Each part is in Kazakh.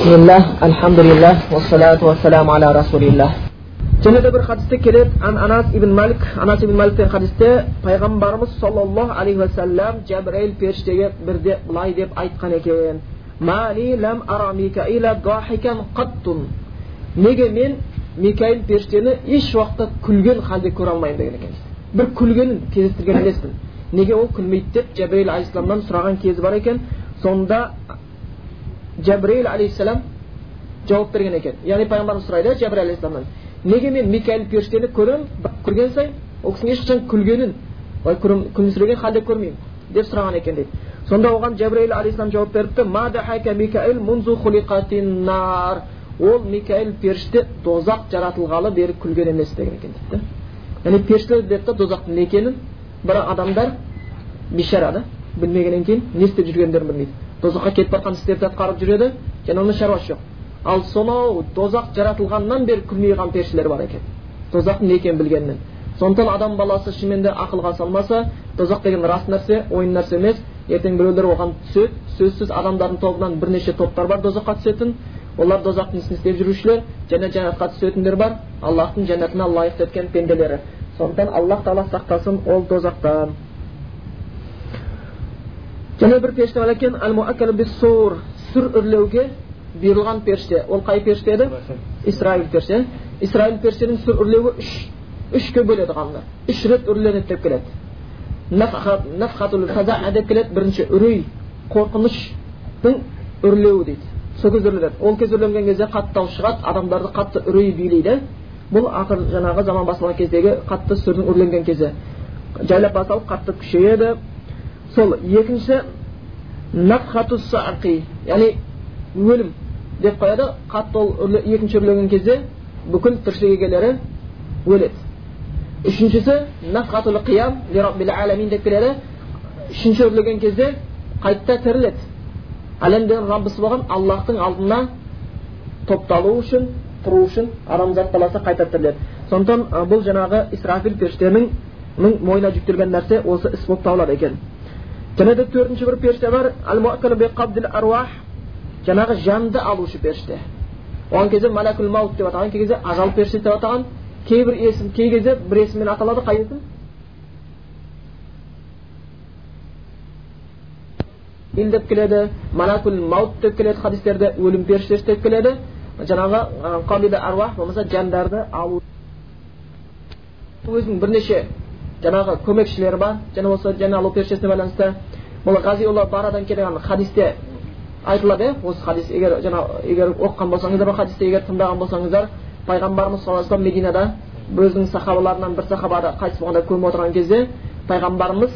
Bismillah, alhamdulillah, wassalatu wassalamu ala rasulillah. және де бір хадисте келеді ан анас ибн малик анас ибн маликтен хадисте пайғамбарымыз саллаллаху алейхи уассалам жәбірәйіл періштеге бірде былай деп айтқан екен мали лам ара микаила дахикан қаттун неге мен микаил періштені еш уақытта күлген халде көре алмаймын деген екен бір күлгенін кездестірген емеспін неге ол күлмейді деп жәбірейіл алейхисаламнан сұраған кезі бар екен сонда жәбірейіл алейхисалам жауап берген екен яғни пайғамбарымыз сұрайды жәбірейіл алейхисаламнан неге мен микаил періштені көремін көрген сайын ол кісінің ешқашан күлгенін былай күлімсіреген халде көрмеймін деп сұраған екен дейді сонда оған жәбірейіл алейхисалам жауап беріпті ол микаил періште дозақ жаратылғалы бері күлген емес деген екен дейді яғни періштелер біледі да дозақтың не екенін бірақ адамдар бейшара да білмегеннен кейін не істеп жүргендерін білмейді дозаққа кетіп бара жатқан істерді атқарып жүреді және оның шаруасы жоқ ал сонау дозақ жаратылғаннан бері күлмей қалған періштелер бар екен дозақтың не екенін білгеннен сондықтан адам баласы шынымен де ақылға салмаса дозақ деген рас нәрсе ойын нәрсе емес ертең біреулер оған түседі сөзсіз адамдардың тобынан бірнеше топтар бар дозаққа түсетін олар дозақтың ісін істеп жүрушілер және жәннатқа түсетіндер бар аллахтың жәннатына лайықты еткен пенделері сондықтан аллах тағала сақтасын ол дозақтан және бір періште бар екен сүр үрлеуге бұйырылған періште ол қай періште еді исраил періште исраил періштенің сүр үрлеуі үш үшке бөледі ғалымдар үш рет үрленеді деп келеді деп келеді бірінші үрей қорқыныштың үрлеуі дейді сол кезде үрленеді ол кез үрленген кезде қатты дауыс шығады адамдарды қатты үрей билейді бұл ақыр жаңағы заман басталған кездегі қатты сүрдің үрленген кезі жайлап басталып қатты күшейеді сол екінші яғни өлім деп қояды. Қатты ол екінші үрленген кезде бүкіл тіршілік иелері өледі. Үшіншісі қиям деп келеді. Үшінші үрлеген кезде қайта тіріледі. Әлемдердің раббысы болған аллахтың алдына топталу үшін тұру үшін адамзат баласы қайта тіріледі. Сондықтан бұл жаңағы исрафил періштенің мойнына жүктелген нәрсе осы іс болып табылады екен. Және де төртінші бір періште бар жаңағы жанды алушы періште оған кезде малакул маут деп атаған кей кезде ажал періштесі деп атаған кейбір есім кей кезде бір есіммен аталады қай есім деп келеді малакул маут деп келеді хадистерде өлім періштесі деп келеді жаңағы аруах болмаса жандарды алу өзінің бірнеше жаңағы көмекшілері бар және осы жан алу періштесіне байланысты бұл ғазиулла барадан келген хадисте айтылады иә осы хадис егер жаңа егер оқыған болсаңыздар бұл хадисті егер тыңдаған болсаңыздар пайғамбарымыз саллаллаху алейhi мединада өзінің сахабаларынан бір сахабада қайтыс болғанда көміп отырған кезде пайғамбарымыз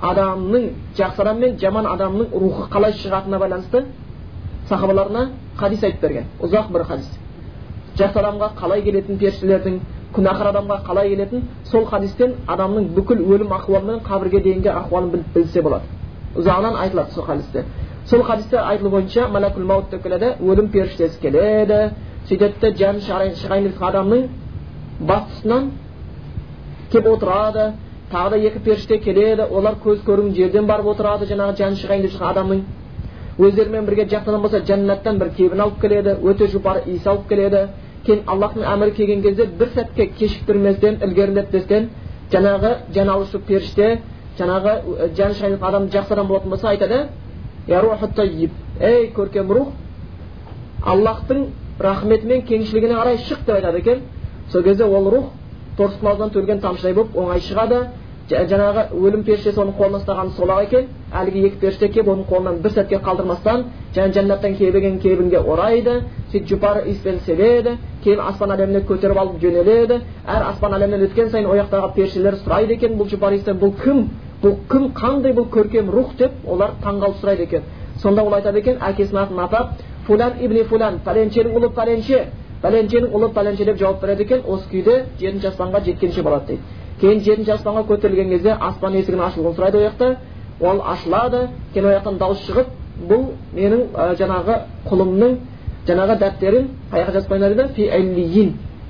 адамның жақсы адам мен жаман адамның рухы қалай шығатынына байланысты сахабаларына хадис айтып берген ұзақ бір хадис жақсы адамға қалай келетін періштелердің күнәһар адамға қалай келетін сол хадистен адамның бүкіл өлім ахуалы мен қабірге дейінгі ахуалын білсе болады ұзағынан айтылады сол хадисте сол хадисте айтылу бойынша малакул маут деп келеді өлім періштесі келеді сөйтеді де жанын шығайын деп адамның бас тұсынан келіп отырады тағы да екі періште келеді олар көз көрген жерден барып отырады жаңағы жаны шығайын деп жатқан адамның өздерімен бірге жақтан болса жәннаттан бір кебін алып келеді өте жұпары иіс алып келеді кейін аллахтың әмірі келген кезде бір сәтке кешіктірместен ілгерілетпестен жаңағы жан алушы періште жаңағы жаны шығайын адам жақсы адам болатын болса айтады ей көркем рух аллахтың рахметі кеңшілігіне қарай шық деп айтады екен сол кезде ол рух торсықтың аузынан төгілген тамшыдай болып оңай шығады жаңағы өлім періштесі оның қолына ұстаған сол ақ екен әлгі екі періште келіп оның қолынан бір сәтке қалдырмастан және жәннаттан кебеген кебінге орайды сөйтіп жұпары иіспен себеді кейін аспан әлеміне көтеріп алып жөнеледі әр аспан әлемінен өткен сайын ол жақтағы періштелер сұрайды екен бұл жұпары иістен бұл кім бұл кім қандай бұл көркем рух деп олар таңғалып сұрайды екен сонда ол айтады екен әкесінің атын атап фулян ибни фулян пәленшенің ұлы пәленше пәленшенің ұлы пәленше деп жауап береді екен осы күйде жетінші аспанға жеткенше болады дейді кейін жетінші аспанға көтерілген кезде аспан есігінің ашылуын сұрайды ол жақта ол ашылады кейін ол жақтан дауыс шығып бұл менің ә, жаңағы құлымның жаңағы дәптерін жаққа жазып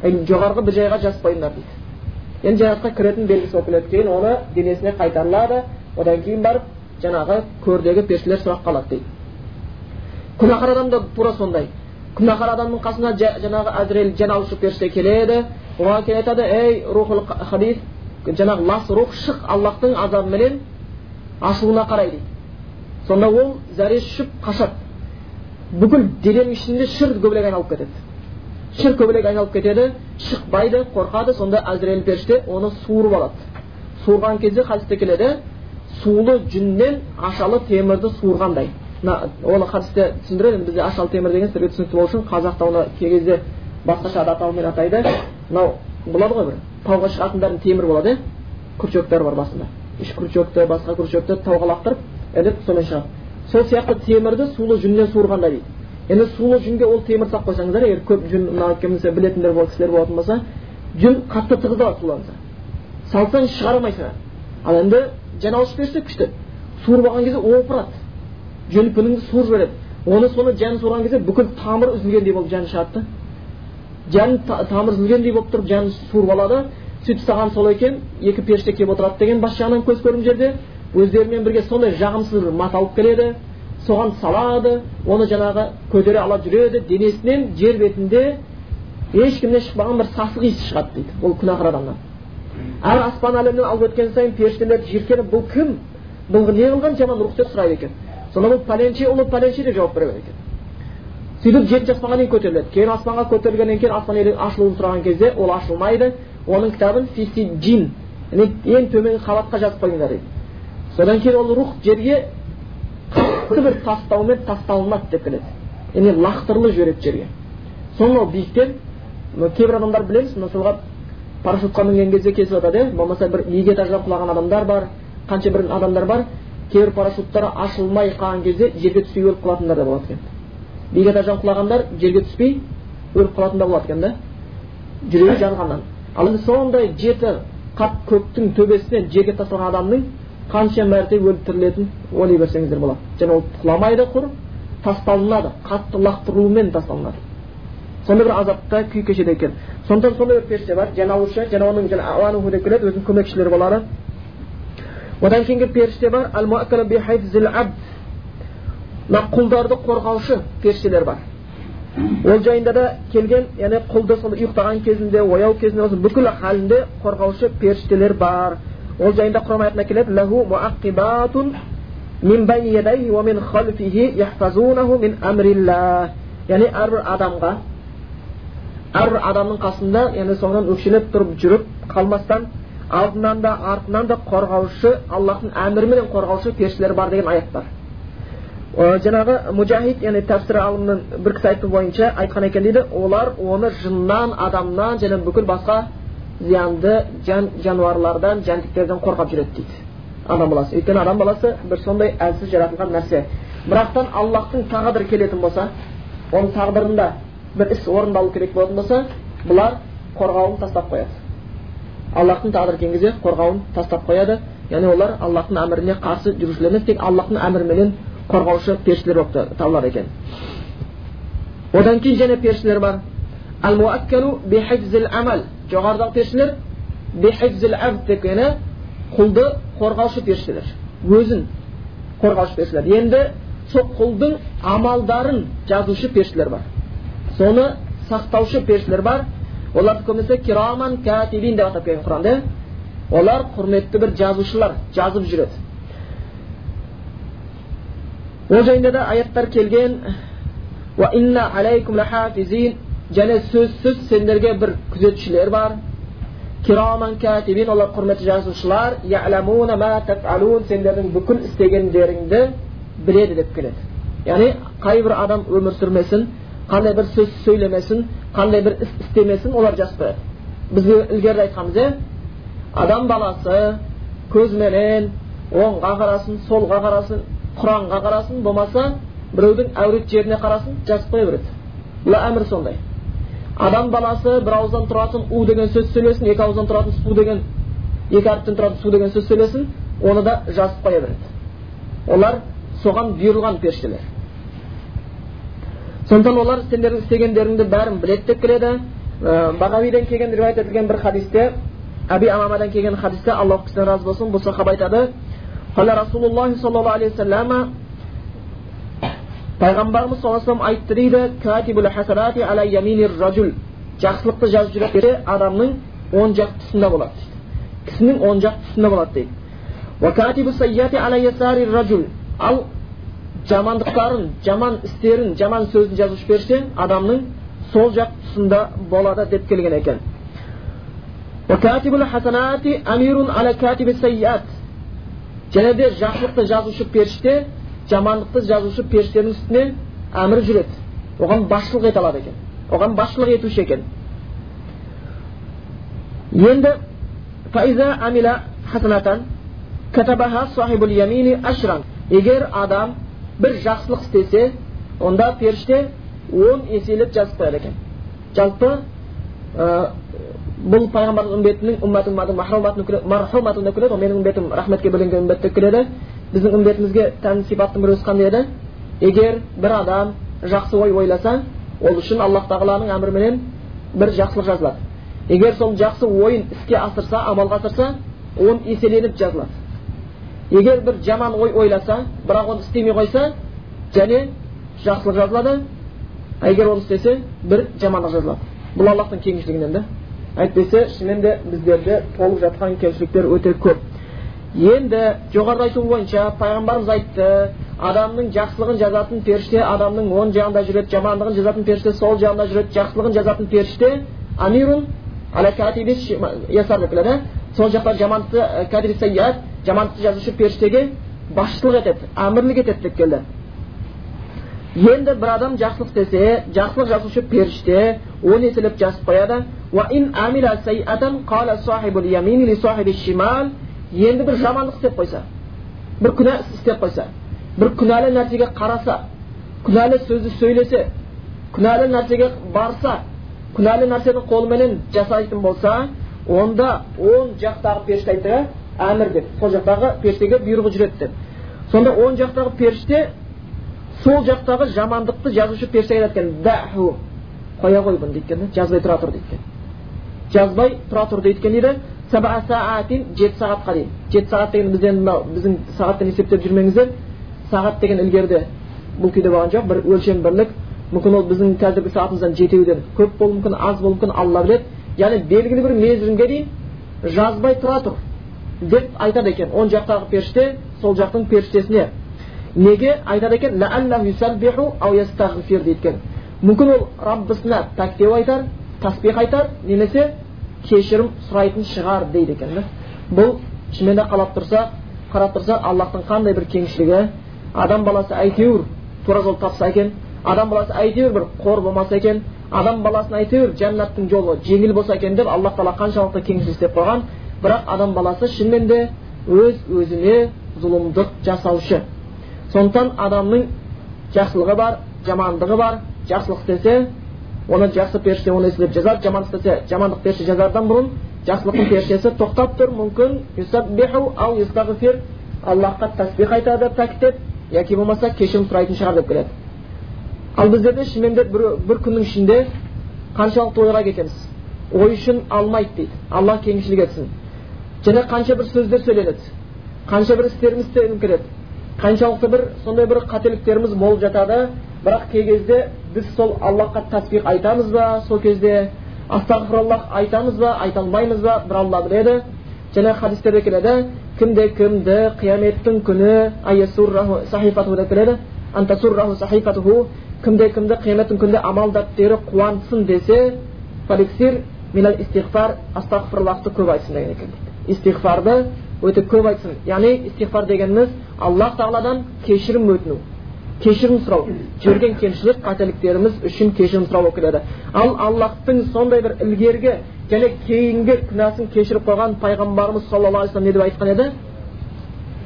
дейді жоғарғы бір жайға жазып қойыңдар дейді енді жәннатқа кіретін белгісі болып келеді кейін оны денесіне қайтарылады одан кейін барып жаңағы көрдегі періштелер сұраққа алады дейді күнәһар адам да тура сондай күнәһар адамның қасына жаңағы әзірел жан алушы періште келеді оған келіп айтады ей рухул хадис жаңағы лас рух шық аллахтың азабыменен ашуына қарай дейді. Сонда ол зәресі ұшып қашады. Бүкіл дененің ішінде шыр көбелек айналып кетеді. Шыр көбелек айналып кетеді шықпайды қорқады сонда әзірел періште оны суырып алады. Суырған кезде хадисте келеді сулы жүннен ашалы темірді суырғандай. Мына оны хадисте түсіндіреді бізде ашалы темір деген сіздерге түсінікті болу үшін қазақта оны кей кезде басқаша атаумен атайды. Мынау болады ғой бір. Тауға шығатындардың темір болады иә? Күрчектер бар басында. Үш күрчекті басқа күрчекті тауға лақтырып іліп сонымен шығады. Сол сияқты темірді сулы жүннен суырғандай дейді. Енді сулы жүнге ол темір салып қойсаңыздар егер көп жүн мына кімсе білетіндер бол кісілер болатын болса жүн қатты тығыздалады суланса салсаң шығара алмайсың ал енді жанауыш берсе күшті. Суырып алған кезде опырады. Жүнпініңді суырып жібереді. Оны соны жанын суырған кезде бүкіл тамыры үзілгендей болып жаны шығады да. Жаны тамыры үзілгендей болып тұрып жанын суырып алады сөйтіп саған сол екен екі періште келіп отырады деген бас жағынан көз көрім жерде өздерімен бірге сондай жағымсыз бір мат алып келеді соған салады оны жаңағы көтере ала жүреді денесінен жер бетінде ешкімнен шықпаған бір сасық иіс шығады дейді бұл күнәһар адамнан әр аспан әлемінен алып өткен сайын періштелер жиіркеніп бұл кім бұл не қылған жаман рух деп сұрайды екен сонда бұл пәленше ұлы пәленше деп жауап береді екен сөйтіп жетінші аспанға дейін көтеріледі. Кейін аспанға көтерілгеннен кейін аспан ашылуын сұраған кезде ол ашылмайды. Оның кітабын яғни ең төменгі қабатқа жазып қойыңдар дейді. Содан кейін ол рух жерге қатты бір тастаумен тасталынады деп келеді яғни лақтырылып жібереді жерге. Соны ол биіктен кейбір адамдар білеміз мысалға парашютқа мінген кезде кесіп жатады иә? Болмаса бір екі этаждан құлаған адамдар бар қанша бір адамдар бар кейбір парашюттары ашылмай қалған кезде жерге түспей өліп қалатындар да болады екен. Биік этаждан құлағандар жерге түспей өліп қалатын да болады екен да. Жүрегі жанғаннан ал енді сондай жеті қат көктің төбесінен жерге тасталған адамның қанша мәрте өліп тірілетінін ойлай берсеңіздер болады. Және ол құламайды құр тасталынады. Қатты лақтырылумен тасталынады. Сондай бір азапта күй кешеді екен. Сондықтан сондай бір періште бар. Жан алушы және оның жаңа деп келеді өзінің көмекшілері болады одан кейінгі періште бар. Мына құлдарды қорғаушы періштелер бар. Ол жайында да келген яғни құлды сол ұйықтаған кезінде ояу кезінде осы бүкіл халінде қорғаушы періштелер бар. Ол жайында құран аятында келеді яғни әрбір адамға әрбір адамның қасында яғни соңынан өкшелеп тұрып жүріп қалмастан алдынан да артынан да қорғаушы аллахтың әміріменен қорғаушы періштелер бар деген аят бар. Жаңағы мужахид яғни тәпсір ғалымның бір кісі айтуы бойынша айтқан екен дейді олар оны жыннан адамнан және бүкіл басқа зиянды жан жануарлардан жәндіктерден қорғап жүреді дейді. Адам баласы. Өйткені адам баласы бір сондай әлсіз жаратылған нәрсе. Бірақтан аллахтың тағдыры келетін болса оның тағдырында бір іс орындалу керек болатын болса бұлар қорғауын тастап қояды. Аллахтың тағдыры келген кезде қорғауын тастап қояды. Яғни олар аллахтың әміріне қарсы жүрушілер емес тек аллахтың әміріменен қорғаушы періштелер болып табылады екен одан кейін және періштелер бар жоғарыдағы періштелер деп яғни құлды қорғаушы періштелер өзін қорғаушы періштелер енді сол құлдың амалдарын жазушы періштелер бар соны сақтаушы періштелер бар оларды көбінесе кираман катибин деп атап келген құранда олар құрметті бір жазушылар жазып жүреді ол жайында да аяттар келген және сөзсіз сендерге бір күзетшілер бар кираман олар құрметті жазушылар сендердің бүкіл істегендеріңді біледі деп келеді яғни қай бір адам өмір сүрмесін қандай бір сөз сөйлемесін қандай бір іс істемесін олар жазып қояды біз ілгеріде айтқанбыз иә адам баласы көзменен оңға қарасын солға қарасын құранға қарасын болмаса біреудің әурет жеріне қарасын жазып қоя береді бұл әмір сондай адам баласы бір ауыздан тұратын у деген сөз сөйлесін екі ауыздан тұратын су деген екі әріптен тұратын су деген сөз сөйлесін оны да жазып қоя береді олар соған бұйырылған періштелер сондықтан олар сендердің істегендеріңді бәрін біледі деп келеді бағавиден келген риуаят етілген бір хадисте әби амамадан келген хадисте аллах кісіден разы болсын бұл сахаба айтады пайғамбарымыз саллаллаху алейhi айтты дейді жақсылықты жазып жүрген адамның оң жақ тұсында болады дейді кісінің оң жақ тұсында болады дейді ал жамандықтарын жаман істерін жаман сөзін жазушы періште адамның сол жақ тұсында болады деп келген екен және де жақсылықты жазушы періште жамандықты жазушы періштенің үстіне әмір жүреді. Оған басшылық ете алады екен. Оған басшылық етуші екен. Енді фаиза амила хасанатан катабаха сахибул ямини ашран егер адам бір жақсылық істесе онда періште он еселеп жазып қояды екен. Жалпы ә, бұл пайғамбардың үмбетінің уммат мархуматун деп келеді ғой менің үмбетім рахметке бөленген үмбет деп келеді біздің үмбетімізге тән сипаттың біреусі қандай еді егер бір адам жақсы ой ойласа ол үшін аллах тағаланың әміріменен бір жақсылық жазылады егер сол жақсы ойын іске асырса амалға асырса он еселеніп жазылады егер бір жаман ой ойласа бірақ оны істемей қойса және жақсылық жазылады егер оны істесе бір жамандық жазылады бұл аллахтың кеңшілігінен да әйтпесе шынымен де біздерде толып жатқан кемшіліктер өте көп енді жоғарыда айтылу бойынша пайғамбарымыз айтты адамның жақсылығын жазатын періште адамның оң жағында жүреді жамандығын жазатын періште сол жағында жүреді жақсылығын жазатын періште амирун деп келеді сол жақта жамандықты жамандықты жазушы періштеге басшылық етеді әмірлік етеді деп келді енді бір адам жақсылық істесе жақсылық жазушы періште он еселеп жазып қояды енді бір жамандық істеп қойса бір күнә істеп қойса бір күнәлі нәрсеге қараса күнәлі сөзді сөйлесе күнәлі нәрсеге барса күнәлі нәрсені қолыменен жасайтын болса онда он жақтағы періште айтты әмір деп сол жақтағы періштеге бұйрығы жүреді деп сонда он жақтағы періште сол жақтағы жамандықты жазушы періште айтады екен дәху қоя қой бұны дейді екен жазбай тұра тұр дейді екен. Жазбай тұра тұр дейді екен дейді жеті сағатқа дейін жеті сағат деген бізден мынау біздің сағаттан есептеп жүрмеңіздер. Сағат деген ілгеріде бұл күйде болған жоқ бір өлшем бірлік. Мүмкін ол біздің қазіргі сағатымыздан жетеуден көп болуы мүмкін аз болуы мүмкін алла біледі. Яғни белгілі бір мерзімге дейін жазбай тұра тұр деп айтады екен. Оң жақтағы періште сол жақтың періштесіне. Неге айтады екен дейді екен мүмкін ол раббысына тәктеу айтар тасбих айтар немесе кешірім сұрайтын шығар дейді екен да бұл шынымен де қалап тұрса қарап тұрса аллахтың қандай бір кеңшілігі адам баласы әйтеуір тура жол тапса екен адам баласы әйтеуір бір қор болмаса екен адам баласын әйтеуір жәннаттың жолы жеңіл болса екен деп аллах тағала қаншалықты кеңшілік істеп қойған бірақ адам баласы шынымен де өз өзіне зұлымдық жасаушы сондықтан адамның жақсылығы бар жамандығы бар. Жақсылық істесе оны жақсы періште оны есілеп жазады жамандық істесе жамандық періште жазардан бұрын жақсылықтың періштесі тоқтап тұр. Мүмкін аллахқа тәсбих айтады пәктеп яки болмаса кешірім сұрайтын шығар деп келеді. Ал біздерде шынымен де бір, бір күннің ішінде қаншалықты ойға кетеміз. Ой үшін алмайды дейді. Алла кеңшілік етсін. Және қанша бір сөздер сөйленеді қанша бір істеріміз істелініп келеді. Қаншалықты бір сондай бір қателіктеріміз болып жатады бірақ кей кезде біз сол аллахқа тәсбих айтамыз ба сол кезде астағфираллах айтамыз ба айта алмаймыз ба бір алла біледі және хадистерде келеді кімде кімді қияметтің күні кімде кімді қияметтің күнінде амал дәптері қуантсын десе истиғфар астағфирлахты көп айтсын деген екен истиғфарды өте көп айтсын яғни истиғфар дегеніміз аллах тағаладан кешірім өтіну кешірім сұрау жүрген кемшілік қателіктеріміз үшін кешірім сұрау болып келеді ал аллахтың сондай бір ілгергі және кейінгі күнәсін кешіріп қойған пайғамбарымыз саллаллаху алейхи не деп айтқан еді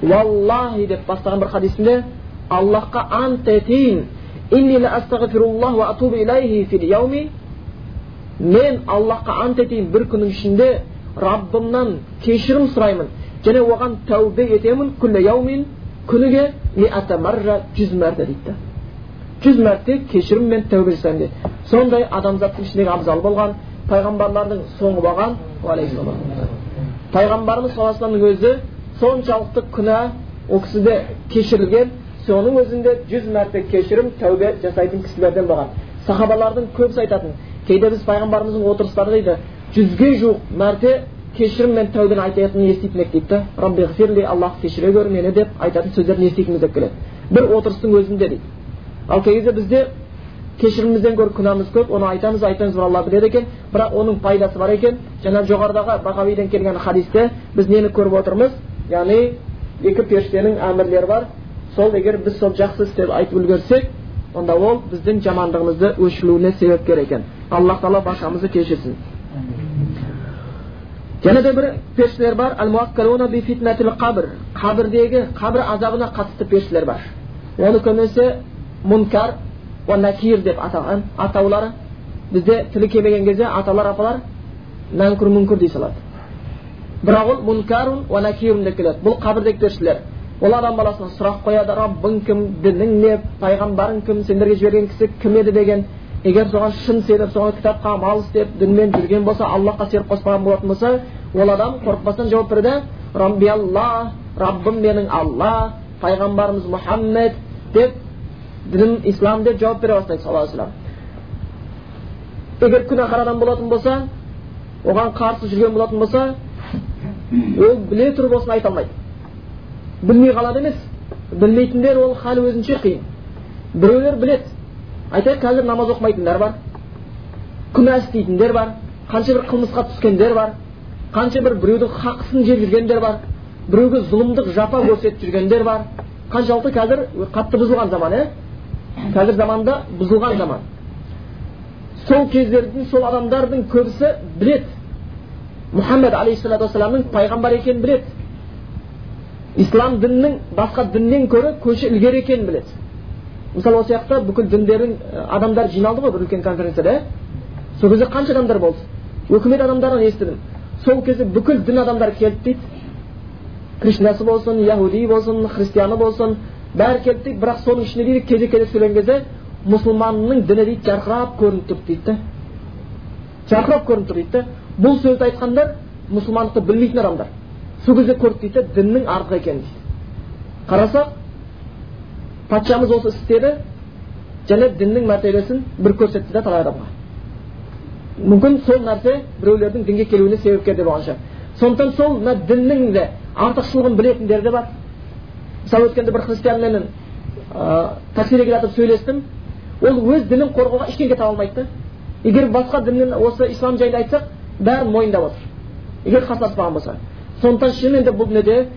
уаллахи деп бастаған бір хадисінде аллахқа ант етейін мен аллахқа ант етейін бір күннің ішінде раббымнан кешірім сұраймын және оған тәубе етемін күллі яумин күніге марра жүз мәрте дейді жүз мәрте кешірім мен тәубе жасаймын дейді сондай адамзаттың ішіндегі абзал болған пайғамбарлардың соңы болған пайғамбарымыз саллаллаху өзі соншалықты күнә ол кісіде кешірілген соның өзінде жүз мәрте кешірім тәубе жасайтын кісілерден болған сахабалардың көбісі айтатын кейде біз пайғамбарымыздың отырыстарында дейді жүзге жуық мәрте кешірім мен тәубені айтатынын еститін дейді да ғфирли аллах кешіре гөр мені деп айтатын сөздерін еститінбіз деп келеді бір отырыстың өзінде дейді ал кей кезде бізде кешірімімізден гөрі күнәміз көп оны айтамыз айтамыз бір алла біледі екен бірақ оның пайдасы бар екен жаңа жоғарыдағы бағавиден келген хадисте біз нені көріп отырмыз яғни екі періштенің әмірлері бар сол егер біз сол жақсы істеп айтып үлгерсек онда ол біздің жамандығымызды өшіруіне себепкер екен аллах тағала баршамызды кешірсін және де бір періштелер бар қабір қабірдегі қабір азабына қатысты періштелер бар оны көбінесе мұнкар накир деп аталған атаулары бізде тілі келмеген кезде аталар апалар нәнкүр мүнкір дей салады бірақ ол мұнкарун уа накирун деп келеді бұл қабірдегі періштелер ол адам баласына сұрақ қояды раббың кім дінің не пайғамбарың кім сендерге жіберген кісі кім еді деген егер соған шын сеніп соған кітапқа амал істеп дінмен жүрген болса аллахқа серік қоспаған болатын болса ол адам қорықпастан жауап береді рабби алла раббым менің алла пайғамбарымыз мұхаммед деп дінім ислам деп жауап бере бастайды саллаллаху алейhi егер күнәһар адам болатын болса оған қарсы жүрген болатын болса ол біле тұрып осыны айта алмайды білмей қалады емес білмейтіндер ол халі өзінше қиын біреулер біледі айтайық қазір намаз оқымайтындар бар. Күнә істейтіндер бар. Қанша бір қылмысқа түскендер бар. Қанша бір біреудің хақысын жеп жүргендер бар. Біреуге зұлымдық жапа көрсетіп жүргендер бар. Қаншалықты қазір қатты бұзылған заман иә қазір заманда бұзылған заман. Сол кездердің сол адамдардың көбісі білет мұхаммед алейхисалату пайғамбар екенін білет ислам дінінің басқа діннен көрі көші ілгері екенін білет мысалы осы жақта бүкіл діндердің адамдар жиналды ғой бір үлкен конференцияда. Сол кезде қанша адамдар болды? Өкімет адамдарынан естідім. Сол кезде бүкіл дін адамдары келді дейді. Кришнасы болсын яхуди болсын христианы болсын бәрі келді дейді. Бірақ соның ішінде дейді кезек кезек сөйлеген кезде мұсылманның діні дейді жарқырап көрініп тұр дейді да жарқырап көрініп тұр дейді да бұл сөзді айтқандар мұсылмандықты білмейтін адамдар. Сол кезде көрді дейді да діннің артық екенін дейді. Қарасақ патшамыз осы істеді. Және діннің мәртебесін бір көрсетті да талай адамға. Мүмкін сол нәрсе біреулердің дінге келуіне себепкер де болған шығар сондықтан сол мына діннің де артықшылығын білетіндер де бар. Мысалы өткенде бір христианмен ә, таксиде келе жатып сөйлестім. Ол өз дінін қорғауға ештеңе таба алмайды. Да егер басқа діннен осы ислам жайында айтсақ бәрін мойындап отыр. Егер қарсыласпаған болса. Сондықтан шынымен де бұл дүниеде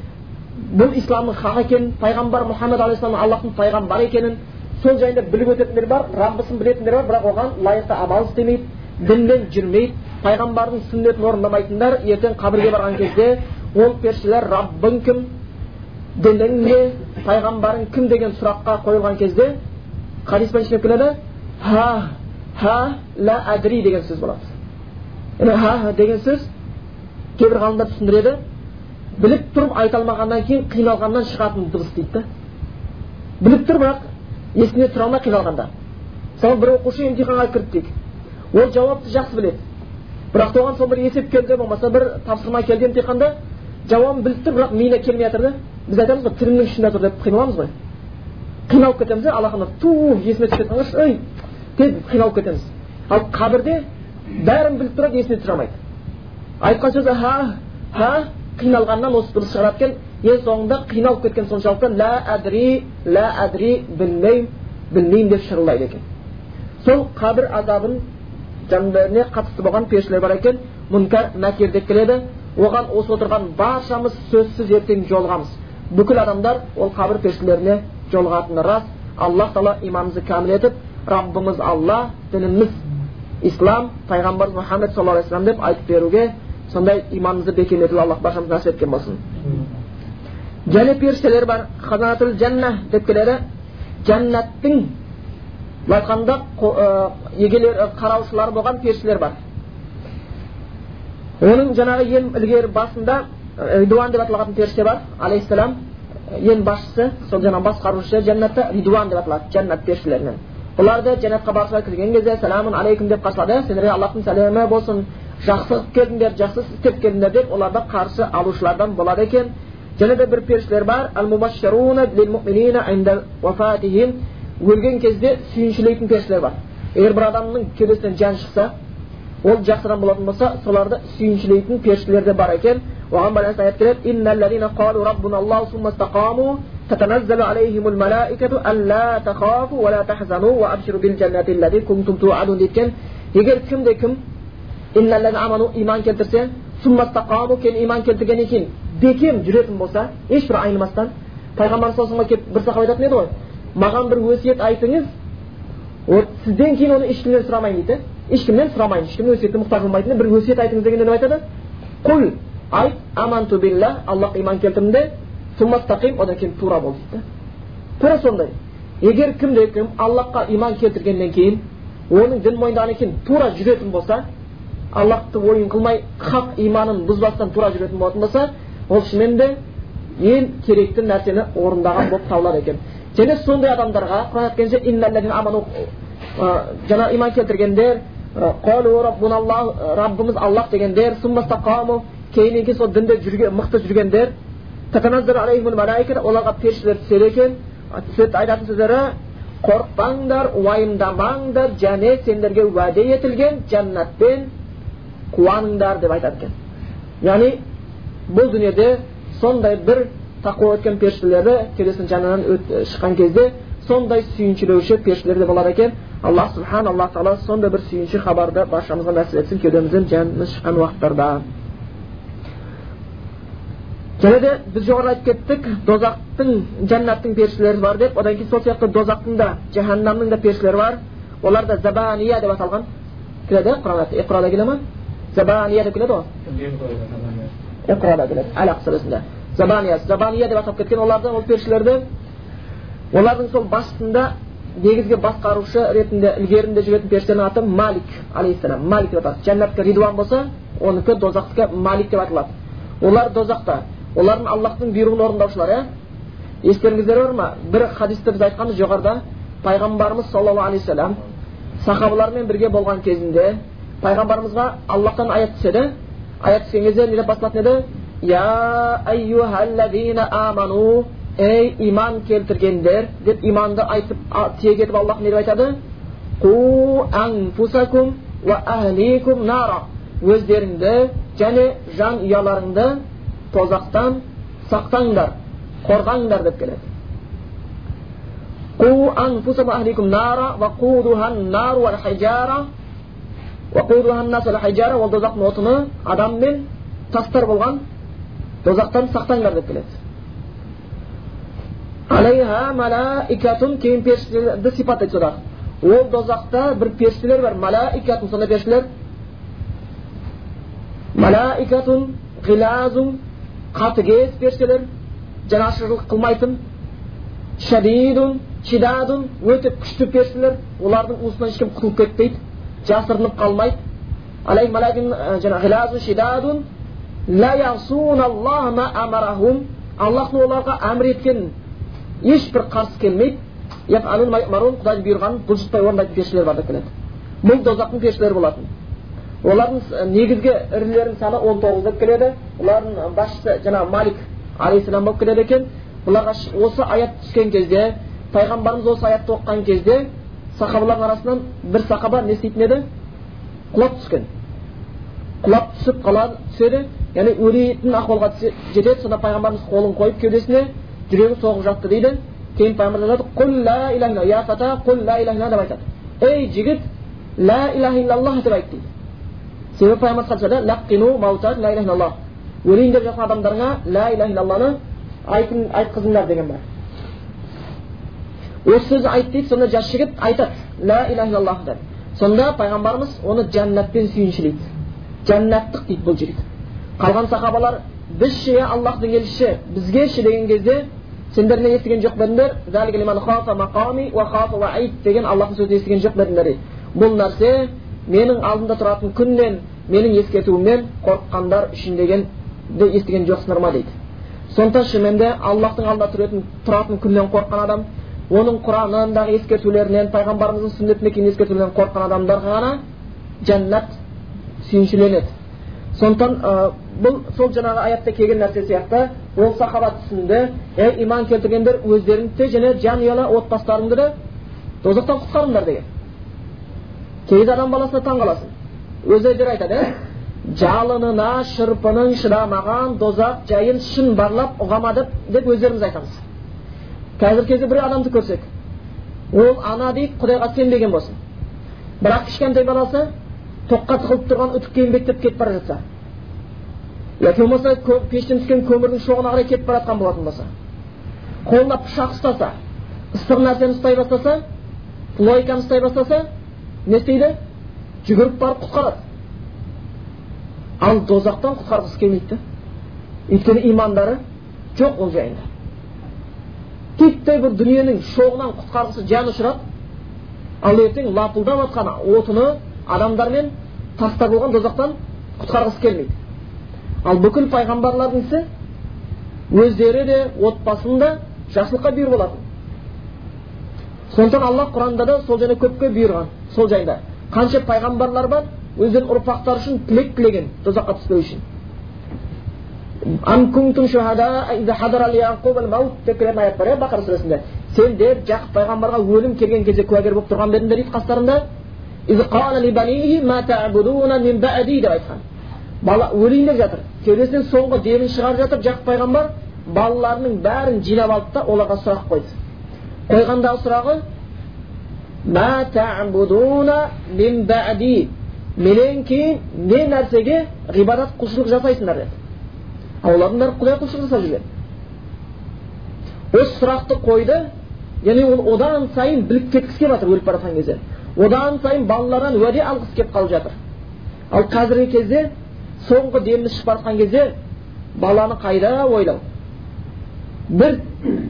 бұл исламның хақ екенін пайғамбар мұхаммед алейхисалам аллахтың пайғамбары екенін сол жайында біліп өтетіндер бар раббысын білетіндер бар бірақ оған лайықты амал істемейді дінмен жүрмейді пайғамбардың сүннетін орындамайтындар ертең қабірге барған кезде ол періштелер раббың кім дінің не пайғамбарың кім деген сұраққа қойылған кезде хадис бойынша келеді ха ха ла адри деген сөз болады ха деген сөз кейбір ғалымдар түсіндіреді біліп тұрып айта алмағаннан кейін қиналғаннан шығатын дыбыс дейді да біліп тұр бірақ есіне тұра алмай қиналғанда мысалы бір оқушы емтиханға кірді дейік ол жауапты жақсы біледі бірақ оған сол бір есеп келді болмаса бір тапсырма келді емтиханда жауабын біліп тұр бірақ миына келмей жатыр да біз айтамыз ғой тілімнің ұшында тұр деп қиналамыз ғой қиналып кетеміз да алақанда ту есіме түсіп кеткен деп қиналып кетеміз ал қабірде бәрін біліп тұрады есіне түсіре алмайды айтқан сөзі ха ха қиналғаннан осы дұрыс шығарады екен ең соңында қиналып кеткен соншалықты лә әдри лә әдри білмеймін білмеймін деп шырылдайды екен сол қабір азабын жандарына қатысты болған періштелер бар екен мұнкар мәкер деп келеді оған осы отырған баршамыз сөзсіз ертең жолығамыз бүкіл адамдар ол қабір періштелеріне жолығатыны рас аллах тағала иманымызды кәміл етіп раббымыз алла дініміз ислам пайғамбарымыз мұхаммед саллаллаху алейхи деп айтып беруге сондай иманымызды бекем етуге аллах баршамызға нәсіп еткен болсын. Және періштелер бар. Хазанатул жанна деп келеді. Жәннаттың былай айтқанда егелер қараушылары болған періштелер бар. Оның жаңағы ең ілгері басында ридуан деп аталатын періште бар. Алейхисалам ең басшысы сол жаңағы басқарушы жәннатта ридуан деп аталады жәннат періштелерінен. Бұларды жәннатқа барушылар кірген кезде саламун алейкум деп қарсылады. Сендерге аллахтың сәлемі болсын жақсы қылып келдіңдер жақсы істеп келдіңдер деп оларды қарсы алушылардан болады екен және де бір періштелер бар өлген кезде сүйіншілейтін періштелер бар егер бір адамның кеудесінен жан шықса ол жақсы адам болатын болса соларды сүйіншілейтін періштелер де бар екен оған байланысты аят келеді تتنزل عليهم الملائكة ألا تخافوا ولا تحزنوا وأبشروا بالجنة التي كنتم توعدون deyotgan егер кімде кім аману иман келтірсе кейін иман келтіргеннен кейін бекем жүретін болса ешбір айнымастан пайғамбарымыз саллаллаху келіп бір сахаба айтатын еді ғой маған бір өсиет айтыңыз вот сізден кейін оны ешкімнен сұрамаймын дейді ешкімнен сұрамаймын ешкімнің өсиетіне мұқтаж болмайтын бір өсиет айтыңыз дегенде не айтады құл айт аманту билля аллахқа иман келтірдім де суммастақим одан кейін тура бол дейді тура сондай егер кімде кім аллахқа иман келтіргеннен кейін оның дін мойындағаннан кейін тура жүретін болса аллахты ойын қылмай хақ иманын бұзбастан тура жүретін болатын болса ол шынымен де ең керекті нәрсені орындаған болып табылады екен және сондай адамдарға құран aytkenше жаңа иман келтіргендер раббымыз аллах дегендер кейіннен кейін сол дінде жүрген мықты жүргендер оларға періштелер түседі екен түседі айтатын сөздері қорықпаңдар уайымдамаңдар және сендерге уәде етілген жәннатпен қуаныңдар деп айтады екен яғни бұл дүниеде сондай бір тақуа еткен періштелері кеудесінің жанынан шыққан кезде сондай сүйіншілеуші періштелер де болады екен аллах субхан аллах тағала сондай бір сүйінші хабарды баршамызға нәсіп етсін кеудемізден жанымыз шыққан уақыттарда және де біз жоғарыда айтып кеттік дозақтың жәннаттың періштелері бар деп одан кейін сол сияқты дозақтың да жаһаннамның да періштелері бар олар да забания деп аталған келеді құранда иқрада келе ма келеді ғой иқрада келеді алақ сүресінде забания забания деп атап кеткен оларды ол періштелерді олардың сол басында негізгі басқарушы ретінде ілгерінде жүретін періштенің аты малик алейхисалам малик деп аталады жәннатқа ридуан болса оныкі дозақтікі малик деп аталады олар дозақта олардың аллахтың бұйрығын орындаушылар иә естеріңізде бар ма бір хадисте біз айтқанбыз жоғарыда пайғамбарымыз саллаллаху алейхи вассалам сахабалармен бірге болған кезінде пайғамбарымызға аллахтан аят түседі аят түскен кезде не деп басталатын еді я аману ей иман келтіргендер деп иманды айтып тиек етіп аллах не деп айтады қу анфусакум уа ахликум нара өздеріңді және жан ұяларыңды тозақтан сақтаңдар қорғаңдар деп келеді қу анфусакум ахликум нара ол тозақтың отыны адам мен тастар болған тозақтан сақтаңдар деп келеді алейха малаикатун кейін періштелерді сипаттайды сода ол дозақта бір періштелер бар малаикатун сондай періштелер малаикатун ғилазун қатыгез періштелер жанашырлық қылмайтын шадидун шидадун өте күшті періштелер олардың уысынан ешкім құтылып кетпейді жасырынып қалмайды аллахтың оларға әмір еткен ешбір қарсы келмейді құдайдың бұйырғанын бұлжытпай орындайтын періштелер бар деп келеді бұл дозақтың періштелері болатын олардың негізгі ірілерінің саны он тоғыз деп келеді олардың басшысы жаңағы малик алейхисалам болып келеді екен бұларға осы аят түскен кезде пайғамбарымыз осы аятты оқыған кезде сахабалардың арасынан бір сахаба не істейтін еді құлап түскен құлап түсіп қалады түседі яғни өлетін ахуалға жетеді сонда пайғамбарымыз қолын қойып кеудесіне жүрегі соғып жатты дейді кейін пайғамбар айтады деп айтады ей жігіт ла иляха иллаллах деп айт дейді себебі пайғамбар өлейін деп жатқан адамдарыңа ла иляха иллалланы айтқызыңдар деген бар осы сөзді айт дейді сонда жас жігіт айтады ла иляха иллаллах деп сонда пайғамбарымыз оны жәннатпен сүйіншілейді жәннаттық дейді бұл жігіт қалған сахабалар біз ше аллахтың елшісі бізге ше деген кезде сендер не естіген жоқ па едіңдер деген аллахтың сөзін естіген жоқ па едіңдер дейді бұл нәрсе менің алдымда тұратын күннен менің ескертуімнен қорыққандар үшін дегенді естіген жоқсыңдар ма дейді сондықтан шынымен де аллахтың алдында тұратын күннен қорыққан адам оның құранындағы ескертулерінен пайғамбарымыздың сүннетінен кейін ескертулерінен қорыққан адамдарға ғана жәннат сүйіншіленеді. Сондықтан бұл сол жаңағы аятта келген нәрсе сияқты ол сахаба түсінді ей иман келтіргендер өздеріңді және жанұяла отбасыларыңды да тозақтан құтқарыңдар деген. Кейде адам баласына таң қаласың. Өзі өздері айтады иә жалынына шырпының шыдамаған дозақ жайын шын барлап ұғамады деп өздеріміз айтамыз қазіргі кезде бір адамды көрсек ол ана дейді құдайға сенбеген болсын бірақ кішкентай баласы тоққа тығылып тұрған үтікке еңбектеп кетіп бара жатса яки болмаса пештен түскен көмірдің шоғына қарай кетіп бара жатқан болатын болса қолына пышақ ұстаса ыстық нәрсені ұстай бастаса логиканы ұстай бастаса не істейді жүгіріп барып құтқарады ал дозақтан құтқарғысы келмейді да өйткені имандары жоқ ол жайында титтей бір дүниенің шоғынан құтқарғысы жан ұшырады ал ертең лапылдап жатқан отыны адамдармен таста болған дозақтан құтқарғысы келмейді. Ал бүкіл пайғамбарлардың ісі өздері де отбасын да жақсылыққа бұйыр болатын. Сондықтан аллах құранда да сол және көпке бұйырған сол жайында. Қанша пайғамбарлар бар өздерінің ұрпақтары үшін тілек тілеген тозаққа түспеу үшін. Деп келетін аят бар иә бақара сүресінде сендер жақып пайғамбарға өлім келген кезде куәгер болып тұрған ба едіңдер дейді қастарында деп айтқан бала өлейін деп жатыр кеудесінен соңғы демін шығарып жатыр жақып пайғамбар балаларының бәрін жинап алды да оларға сұрақ қойды қойғандағы сұрағы менен кейін не нәрсеге ғибадат құлшылық жасайсыңдар деді олардың бәрі құдай құлшылық жасап жүрген. Осы сұрақты қойды яғни ол одан сайын біліп кеткісі келіп жатыр өліп бара жатқан кезде. Одан сайын балалардан уәде алғысы келіп қалып жатыр. Ал қазіргі кезде соңғы демі шығып бара жатқан кезде баланы қайда ойлау? Бір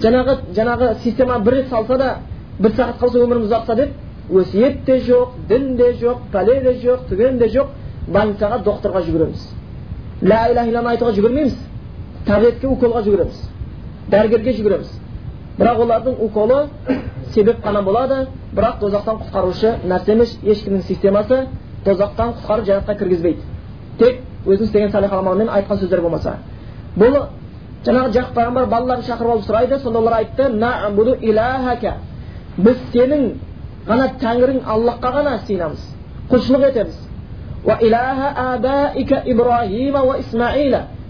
жаңағы жаңағы система бір рет салса да бір сағат қалса өміріміз ұзақса деп өсиет те жоқ дін де жоқ пәле де жоқ түген де жоқ больницаға докторға жүгіреміз. Ля иляха илланы айтуға жүгірмейміз таблетка уколға жүгіреміз дәрігерге жүгіреміз бірақ олардың уколы себеп қана болады бірақ тозақтан құтқарушы нәрсе емес ешкімнің системасы тозақтан құтқарып жәннатқа кіргізбейді тек өзінің істеген салих амалымен айтқан сөздер болмаса бұл жаңағы жақып пайғамбар балаларын шақырып алып сұрайды сонда олар айтты біз сенің ғана тәңірің аллахқа ғана сыйынамыз құлшылық етеміз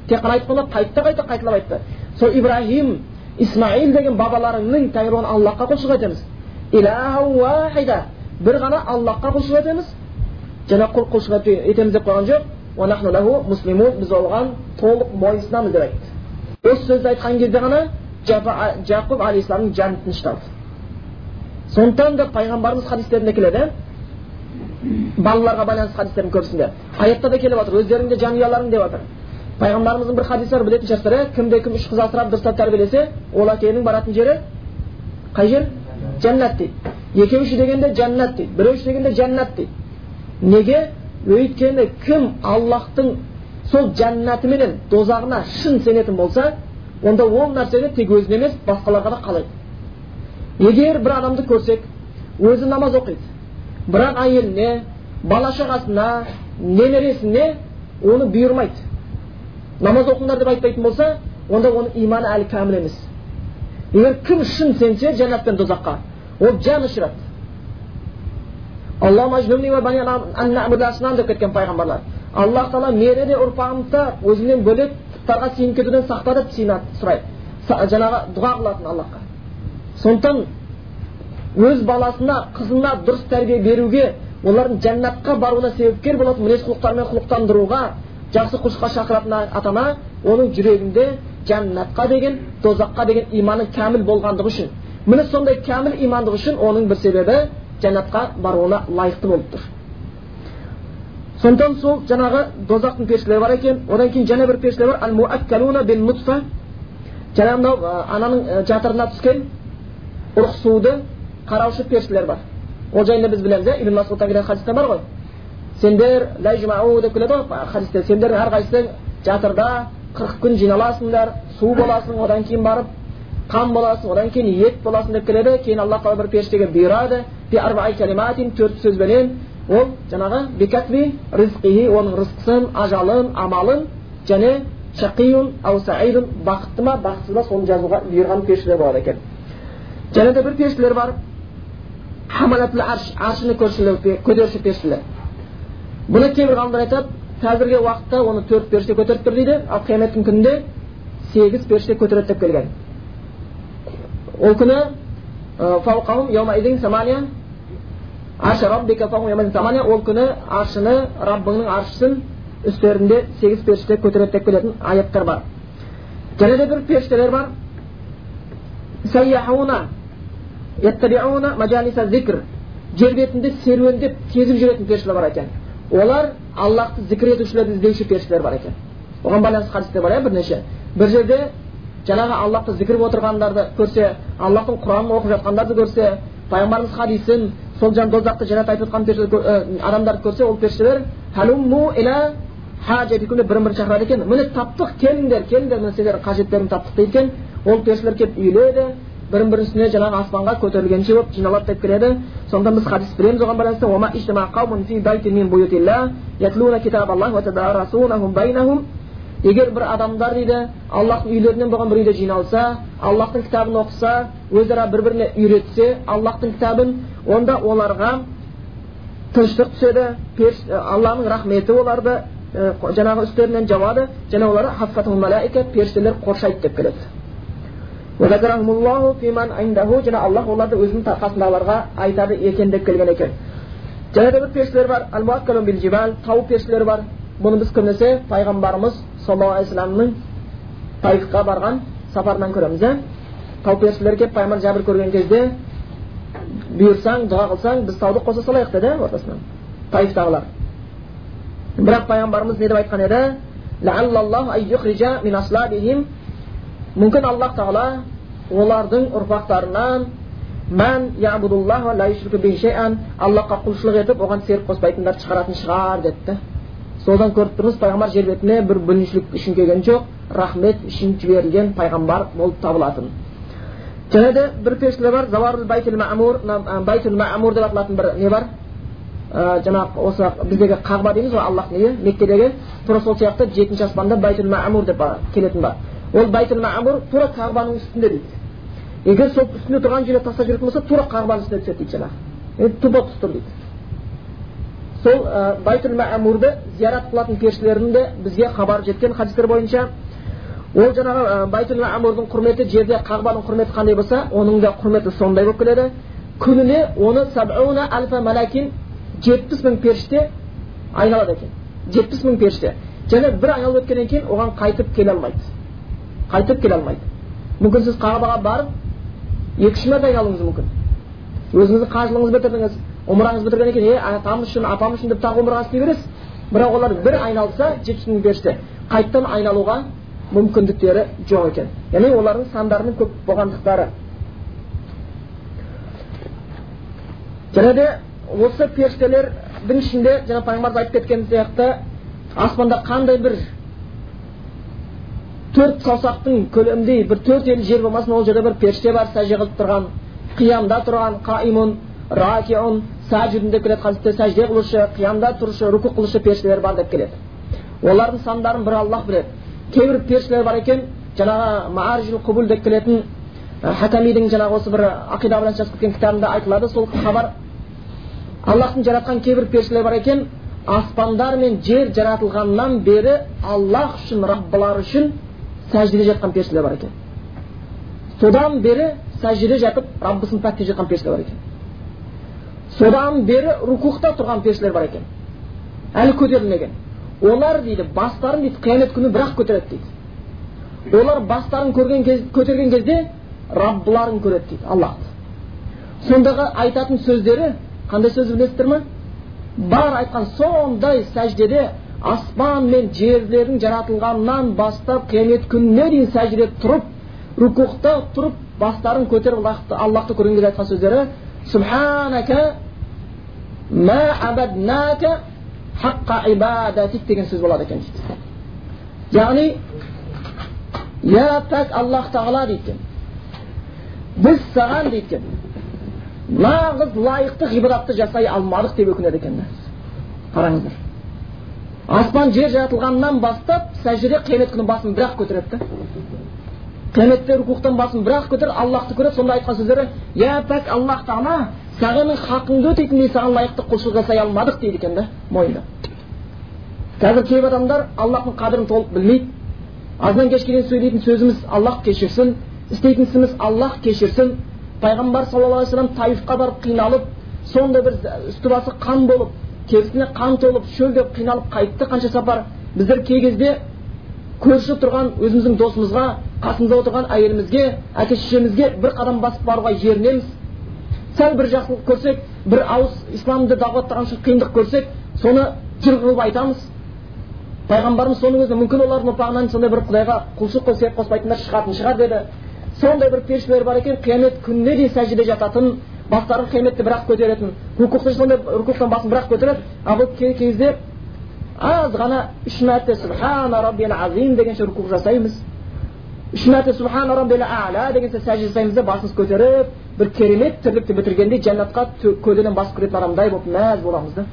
тек қана айтқанда қайта қайта қайталап айтты сол ибраһим исмаил деген бабаларыңның тәңірі аллахқа құлшылық етеміз бір ғана аллахқа құлшылық етеміз және құлшылық етеміз деп қойған жоқ біз оған толық мойынсынамыз деп айтты осы сөзді айтқан кезде ғана жақып алейхисаламның жаны тынышталды сондықтан да пайғамбарымыз хадистерінде келеді балаларға байланысты хадистерін көрсіңдер аятта да келіп жатыр өздеріңде жанұяларың деп жатыр пайғамбарымыздың бір хадисі бар білетін шығарсыздар иә кімде кім үш қыз асырап дұрыстап тәрбиелесе ол әкенің баратын жері қай жер жәннат дейді екеуші дегенде жәннат дейді біреуші дегенде жәннат дейді неге өйткені кім аллахтың сол жәннаты менен дозағына шын сенетін болса онда ол нәрсені тек өзіне емес басқаларға да қалайды егер бір адамды көрсек өзі намаз оқиды бірақ әйеліне бала шағасына немересіне оны бұйырмайды. Намаз оқыңдар деп айтпайтын болса онда оның иманы әлі кәміл емес. Егер кім шын сенсе жәннат пен тозаққа ол жан ұшырады. Деп кеткен пайғамбарлар. Аллах тағала мені де ұрпағымды өзіңнен бөлек пұттарға сиынып кетуден сақта деп сұрайды. Жаңағы дұға қылатын аллахқа. Сондықтан өз баласына қызына дұрыс тәрбие беруге олардың жәннатқа баруына себепкер болатын мінез құлықтармен құлықтандыруға жақсы құлшылыққа шақыратын ата ана оның жүрегінде жәннатқа деген тозаққа деген иманы кәміл болғандығы үшін. Міне сондай кәміл имандығы үшін оның бір себебі жәннатқа баруына лайықты болып тұр. Сондықтан сол жаңағы дозақтың періштелері бар екен. Одан кейін және бір періштелер бар. Жаңағы мынау ананың жатырына түскен ұрық суды қараушы періштелер бар ол жайында біз білеміз иә ибн масудтан келген хадисте бар ғой сендер деп келеді ғой хадисте сендердің әрқайсысың жатырда қырық күн жиналасыңдар су боласың одан кейін барып қан боласың одан кейін ет боласың деп келеді кейін алла тағала бір періштеге бұйырады төрт сөзбенен ол жаңағы оның рызқысын ажалын амалын және шақиюн ау саидун бақытты ма бақытсыз ба соны жазуға бұйырған періштелер болады екен және де бір періштелер бар хамалатул арш аршыны көтеруші періштелер бұны кейбір ғалымдар айтады қазіргі уақытта оны төрт періште көтеріп тұр дейді ал қияметтің күнінде сегіз періште көтереді деп келген ол күні ол күні аршыны раббыңның аршысын үстерінде сегіз періште көтереді деп келетін аяттар бар және де бір періштелер бар жер бетінде серуендеп кезіп жүретін періштелер бар екен олар аллахты зікір етушілерді іздеуші періштелер бар екен оған байланысты хадистер бар иә бірнеше бір жерде жаңағы аллахты зікір отырғандарды көрсе аллахтың құранын оқып жатқандарды көрсе пайғамбарымыз хадисін сол жан дозақты жәннат айтып жатқан адамдарды көрсе ол періштелер бірін бірі шақырады екен міне таптық келіңдер келіңдер міне сендердің қажеттеріңді таптық дейді екен ол періштелер келіп үйіледі бірін бірінің үстіне жаңағы аспанға көтерілгенше болып жиналады деп келеді сонда біз хадис білеміз оған байланысты егер бір адамдар дейді аллахтың үйлерінен болған бір үйде жиналса аллахтың кітабын оқыса өзара бір біріне үйретсе аллахтың кітабын онда оларға тыныштық түседі алланың рахметі оларды жаңағы үстерінен жауады және олар періштелер қоршайды деп келеді және аллах оларды өзінің қасындағыларға айтады екен деп келген екен және де бір періштелер бар тау періштелері бар бұны біз көбінесе пайғамбарымыз саллаллаху алейхи вассаламның таифқа барған сапарынан көреміз иә тау періштелер келіп пайғамбар жәбір көрген кезде бұйырсаң дұға қылсаң біз тауды қоса салайық деді ортасынан таифтағылар бірақ пайғамбарымыз не деп айтқан еді мүмкін аллах тағала олардың ұрпақтарынан мән аллахқа құлшылық етіп оған серік қоспайтындарды шығаратын шығар деді содан көріп тұрмыз пайғамбар жер бетіне бір бүліншілік үшін келген жоқ рахмет үшін жіберілген пайғамбар болып табылатын және де бір періштелер бар байтул деп аталатын бір не бар жаңағы осы біздегі қағба дейміз ғой аллахтың үйі меккедегі тура сол сияқты жетінші аспанда байтул маамур деп келетін бар ол байтул маамур тура қағбаның үстінде дейді. Егер сол үстінде тұрған жерге тастап жіберетін болса тура қағбаның үстіне түседі дейді жаңағы. Тупа тұс тұр дейді. Сол ә, байтул маамурды зиярат қылатын періштелердің де бізге хабар жеткен хадистер бойынша ол жаңағы ә, байтул маамурдың құрметі жерде қағбаның құрметі қандай болса оның да құрметі сондай болып келеді. Күніне оны сабуна альфа малакин жетпіс мың періште айналады екен. жетпіс мың періште. Және бір айналып өткеннен кейін оған қайтып келе алмайды. Қайтып келе алмайды мүмкін сіз қағбаға барып екі үш мәрте айналуыңыз мүмкін өзіңіздің қажылығыңызды бітірдіңіз ұмыраңызды бітіргеннен кейін е атам үшін апам үшін деп тағы ұмраға істей бересіз бірақ олар бір айналса жетпіс мың періште қайтадан айналуға мүмкіндіктері жоқ екен яғни олардың сандарының көп болғандықтары және де осы періштелердің ішінде жаңа пайғамбарымыз айтып кеткен сияқты аспанда қандай бір төрт саусақтың көлеміндей бір төрт елі жер болмасын ол жерде бір періште бар сәжде қылып тұрған қиямда тұрған қаимун ракиун сәжүдін деп келеді хадисте сәжде қылушы қиямда тұрушы руку қылушы періштелер бар деп келеді. Олардың сандарын бір аллах біледі. Кейбір періштелер бар екен жаңағы мааржил құбул деп келетін хакамидің жаңағы осы бір ақида байланысты жазып кеткен кітабында айтылады сол хабар. Аллахтың жаратқан кейбір періштелер бар екен аспандар мен жер жаратылғаннан бері аллах үшін раббылар үшін сәждеде жатқан періштелер бар екен содан бері сәждеде жатып раббысын пәктеп жатқан періштелер бар екен содан бері рукухта тұрған періштелер бар екен әлі көтерілмеген олар дейді бастарын дейді қиямет күні бірақ көтереді дейді олар бастарын көрген кез, көтерген кезде раббыларын көреді дейді аллахты сондағы айтатын сөздері қандай сөз білесіздер ма бар айтқан сондай сәждеде аспан мен жерлердің жаратылғанынан бастап қиямет күніне дейін сәждеде тұрып рукухта тұрып бастарын көтеріп аллахты, көрген кезде айтқан сөздері деген сөз болады екен дейді яғни я пәк аллах тағала дейді біз саған дейді нағыз лайықты ғибадатты жасай алмадық деп өкінеді екен қараңыздар аспан жер жаратылғаннан бастап сәжде қиямет күні басын бір ақ көтереді да. Қияметте рукухтан басын бір ақ көтеріп аллахты көреді. Сонда айтқан сөздері я пәк аллах тағала саған хақыңды өтейтіндей саған лайықты құлшылық жасай алмадық дейді екен да мойында қазір кейбір адамдар аллахтың қадірін толық білмейді азаннан кешке дейін сөйлейтін сөзіміз аллах кешірсін істейтін ісіміз аллах кешірсін пайғамбар саллаллаху алейхи вассалам таифқа барып қиналып сондай бір үсті басы қан болып терісіне қан толып шөлдеп қиналып қайтты қанша сапар. Біздер кей кезде көрші тұрған өзіміздің досымызға қасымызда отырған әйелімізге әке шешемізге бір қадам басып баруға жерінеміз сәл бір жақсылық көрсек бір ауыз исламды дағуаттаған қиындық көрсек соны жыр қылып айтамыз. Пайғамбарымыз соның өзі мүмкін олардың ұрпағынан сондай бір құдайға құлшылық қылып серік қоспайтындар шығатын шығар деді. Сондай бір періштелер бар екен қиямет күніне дейін сәждеде жататын бастарын қияметте бір ақ көтеретін рукухта сондай рукухтан басын бір ақ көтереді ал бұл кей кезде аз ғана үш мәрте субхана раббил азим дегенше рукух жасаймыз. Үш мәрте субхана раббил ала дегенше сәжде жасаймыз да басымыз көтеріп бір керемет тірлікті бітіргендей жәннатқа көлденең басып кіретін адамдай болып мәз боламыз да.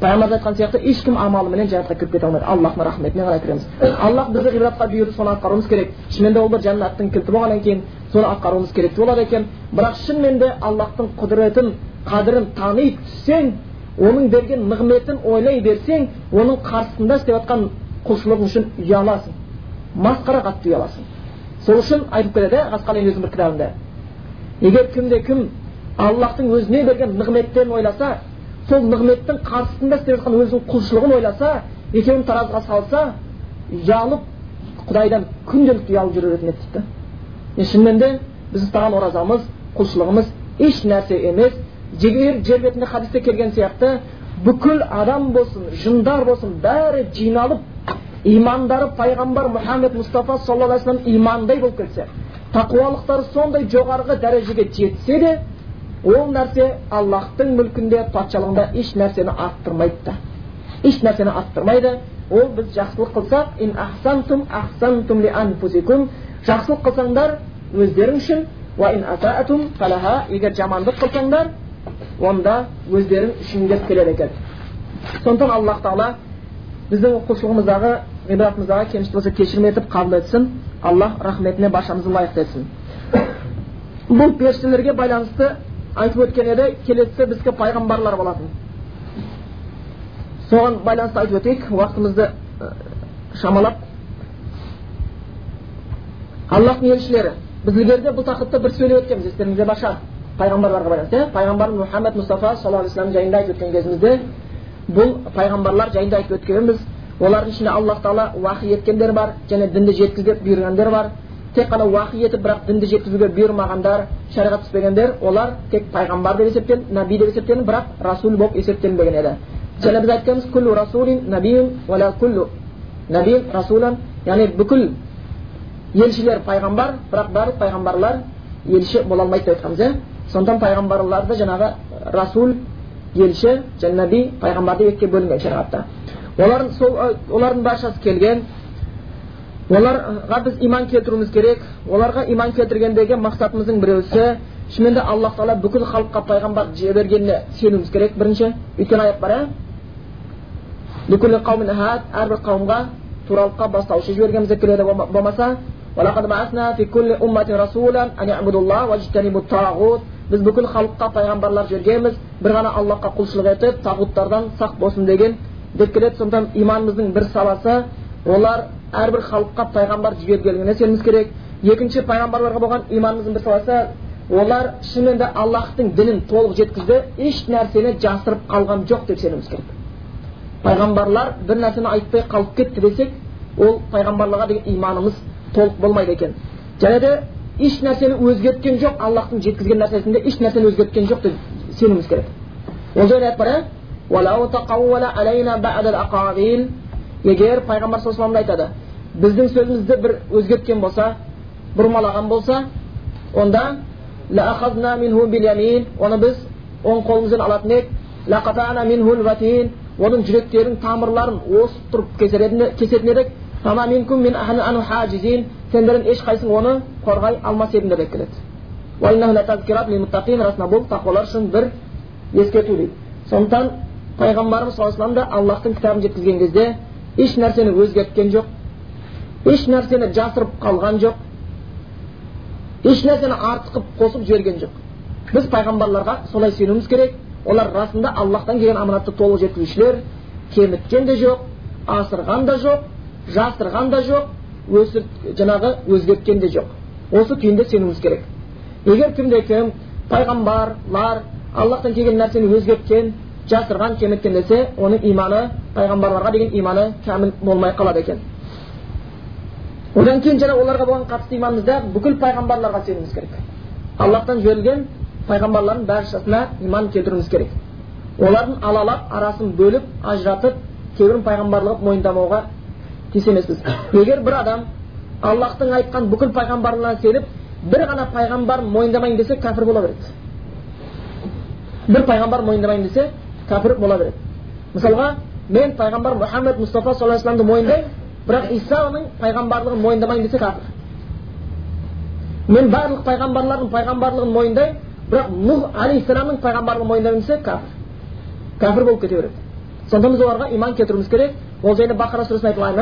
Пайғамбарымыз айтқан сияқты ешкім амалыменен жәннатқа кіріп кете алмайды аллахтың рахметіне қарай кіреміз аллах бізді ғибратқа бұйырды соны атқаруымыз керек шынымен де ол бір жәннаттың кілті болғаннан кейін соны атқаруымыз керек болады екен бірақ шынымен де аллахтың құдіретін қадірін тани түссең оның берген нығметін ойлай берсең оның қарсысында істеп жатқан құлшылығың үшін ұяласың масқара қатты ұяласың сол үшін айтып келеді ғасқалин өзінің бір кітабында егер кімде кім аллахтың өзіне берген нығметтерін ойласа сол нығметтің қарсысында істеп жатқан өзінің құлшылығын ойласа екеуін таразыға салса ұялып құдайдан күнделікті ұялып жүре беретін еді дейді шынымен де біз ұстаған оразамыз құлшылығымыз еш нәрсе емес. Егер жер бетінде хадисте келген сияқты бүкіл адам болсын жындар болсын бәрі жиналып имандары пайғамбар мұхаммед мұстафа саллаллаху алейхи имандай болып кетсе тақуалықтары сондай жоғарғы дәрежеге жетсе де ол нәрсе аллахтың мүлкінде патшалығында еш нәрсені арттырмайды да. Еш нәрсені арттырмайды. Ол біз жақсылық қылсақ ин ахсантум ахсантум ли жақсылық қылсаңдар өздерің үшін уа ин асаатум фалаха егер жамандық қылсаңдар онда өздерің үшін деп келеді екен. Сондықтан аллах тағала біздің құлшылығымыздағы ғибратымыздағы кемшілік болса кешірім етіп қабыл етсін. Аллах рахметіне баршамызды лайықты етсін. Бұл періштелерге байланысты айтып өткен еді келесісі біздікі пайғамбарлар болатын соған байланысты айтып өтейік уақытымызды шамалап аллахтың елшілері біз ілгеріде бұл тақырыпта бір сөйлеп өткенбіз естеріңізде бар шығар пайғамбарларға байланысты иә пайғамбарымыз мұхаммед мұстафа саллаллаху алейхи вассалам жайында айтып өткен кезімізде бұл пайғамбарлар жайында айтып өткенбіз олардың ішінде аллах тағала уахи еткендер бар және дінді жеткіз деп бұйырғандар бар тек қана уахи етіп бірақ дінді жеткізуге бұйырмағандар шариғат түспегендер олар тек пайғамбар деп есептелініп наби деп есептелініп бірақ расул болып есептелінбеген еді. Және біз айтқанбыз күллу расулин набиюн уала күллу набиюн расулан яғни бүкіл елшілер пайғамбар бірақ барлық пайғамбарлар елші бола алмайды деп айтқанбыз иә. Сондықтан пайғамбарларды жаңағы расул елші және наби пайғамбар деп екіге бөлінген шариғатта. Олардың сол олардың баршасы келген оларға біз иман келтіруіміз керек оларға иман келтіргендегі мақсатымыздың біреусі шынымен де аллах тағала бүкіл халыққа пайғамбар жібергеніне сенуіміз керек бірінші өйткені аят бар иә әрбір қауымға туралыққа бастаушы жібергенбіз деп келеді болмаса біз бүкіл халыққа пайғамбарлар жібергенбіз бір ғана аллахқа құлшылық етіп тағуттардан сақ болсын деген деп келеді сондықтан иманымыздың бір саласы олар әрбір халыққа пайғамбар жібергеніне сенуіміз керек. Екінші пайғамбарларға болған иманымыздың бір саласы олар шынымен де аллахтың дінін толық жеткізді еш нәрсені жасырып қалған жоқ деп сенуіміз керек. Пайғамбарлар бір нәрсені айтпай қалып кетті десек ол пайғамбарларға деген иманымыз толық болмайды екен. Және де еш нәрсені өзгерткен жоқ аллахтың жеткізген нәрсесінде еш нәрсені өзгерткен жоқ деп сенуіміз керек. Ол жайлы аят бар егер пайғамбар саллаллаху айтады біздің сөзімізді бір өзгерткен болса бұрмалаған болса онда оны біз оң қолымызбен алатын едік оның жүректерінің тамырларын осып тұрып кесетін едік сендердің ешқайсың оны қорғай алмас едіңдер деп келеді расында бұл тақуалар үшін бір ескерту дейді сондықтан пайғамбарымыз саллаллаху алейhi да аллахтың кітабын жеткізген кезде еш нәрсені өзгерткен жоқ. Еш нәрсені жасырып қалған жоқ. Еш нәрсені артық қылып қосып жіберген жоқ. Біз пайғамбарларға солай сенуіміз керек. Олар расында аллахтан келген аманатты толық жеткізушілер. Кеміткен де жоқ асырған да жоқ жасырған да жоқ өсір жаңағы өзгерткен де жоқ. Осы күйінде сенуіміз керек. Егер кімде кім пайғамбарлар аллахтан келген нәрсені өзгерткен жасырған кеміткен десе оның иманы пайғамбарларға деген иманы кәміл болмай қалады екен одан кейін жаңа оларға болған қатысты иманымызда бүкіл пайғамбарларға сенуіміз керек аллахтан жіберілген пайғамбарлардың баршасына иман келтіруіміз керек олардың алалап арасын бөліп ажыратып кейбірін пайғамбарлығын мойындамауға тиіс емеспіз егер бір адам аллахтың айтқан бүкіл пайғамбарлығына сеніп бір ғана пайғамбарын мойындамайын десе кәпір бола береді бір пайғамбар мойындамайын десе кәпір бола береді мысалға мен пайғамбар мұхаммед мұстафа саллаллаху алейhi мойындаймын бірақ исаның пайғамбарлығын мойындамайын десе кәпір мен барлық пайғамбарлардың пайғамбарлығын мойындаймын бірақ нұх алейхисаламның пайғамбарлығын мойындаймын десе кәпір кәпір болып кете береді сонда біз оларға иман келтіруіміз керек ол жайында бақара сүресінде айтылған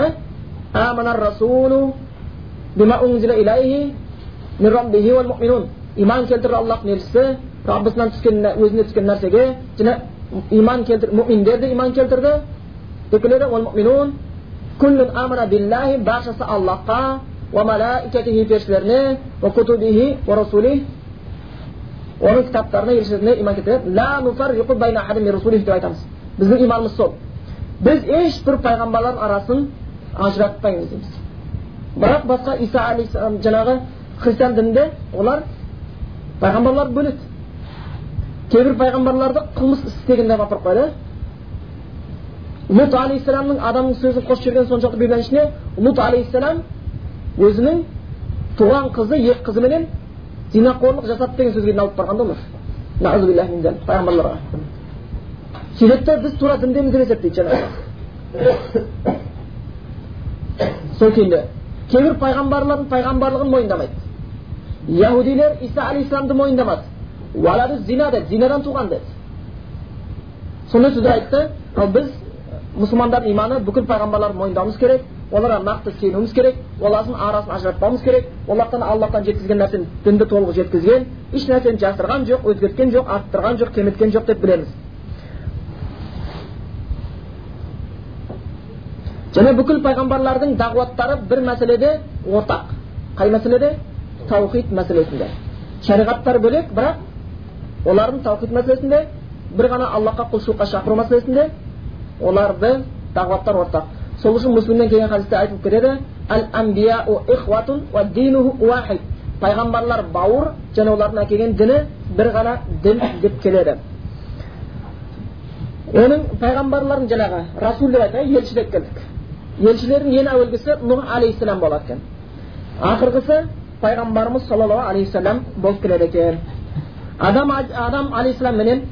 иман келтірді аллахтың елшісі раббысынан түскен өзіне түскен нәрсеге және келтір мүминдер де иман келтірді деп келеді күллін амана биллахи баршасы аллахқа уа малаикатихи періштелеріне уа кутубихи уа расулих оның кітаптарына елшілеріне иман келтіреді ла байна айтамыз біздің иманымыз сол біз ешбір пайғамбарлардың арасын ажыратпаймыз дейміз бірақ басқа иса алейхисалам жаңағы христиан дінінде олар пайғамбарларды бөледі кейбір пайғамбарларды қылмыс істеген деп апарып қояды лут алейхисаламның адамның сөзін қосып жіберген соншалықты бибінің ішіне лут алейхисалам өзінің туған қызы екі қызыменен зинақорлық жасады деген сөзге алып барған да пайғамбарларға сөйтеді да біз тура діндеміз деп есептейді жаңағы сол күйінде кейбір пайғамбарлардың пайғамбарлығын мойындамайды яхудилер иса алейхисаламды мойындамады зина деді зинадан туған деді сондай сөздер айтты біз мұсылмандардың иманы бүкіл пайғамбарларды мойындауымыз керек оларға нақты сенуіміз керек олардың арасын ажыратпауымыз керек олардан аллахтан жеткізген нәрсені дінді толық жеткізген еш нәрсені жасырған жоқ өзгерткен жоқ арттырған жоқ кеміткен жоқ деп білеміз және бүкіл пайғамбарлардың дағуаттары бір мәселеде ортақ қай мәселеде таухид мәселесінде шариғаттар бөлек бірақ олардың таухид мәселесінде бір ғана аллахқа құлшылыққа шақыру мәселесінде оларды дағуаттар ортақ сол үшін муслимнен келген хадисте айтылып кетеді пайғамбарлар бауыр және олардың әкелген діні бір ғана дін деп келеді оның пайғамбарлардың жаңағы расул деп айтайық елші деп келдік елшілердің ең әуелгісі нұх алейхисалам болады екен ақырғысы пайғамбарымыз саллаллаху алейхи болып келеді екен адам адам алейхисалам менен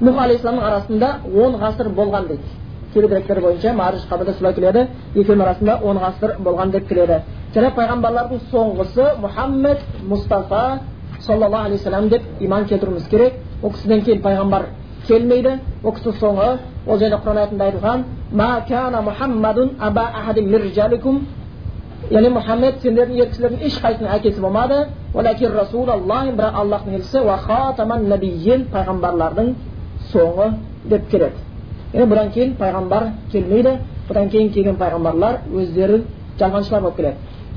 нұх алейхисаламның арасында он ғасыр болған дейді кейбір бойынша мариш қабірде солай келеді. Екеуінің арасында он ғасыр болған деп келеді. Және пайғамбарлардың соңғысы мұхаммед мұстафа саллаллаху алейхи вассалам деп иман келтіруіміз керек. Ол кісіден кейін пайғамбар келмейді. Ол кісі соңы ол жайында құран аятында айтылған яғни мұхаммед сендердің ер кісілердің ешқайсысының әкесі болмады бірақ аллахтың елшісі пайғамбарлардың соңы деп келеді яғни бұдан кейін пайғамбар келмейді бұдан кейін келген пайғамбарлар өздері жалғаншылар болып келеді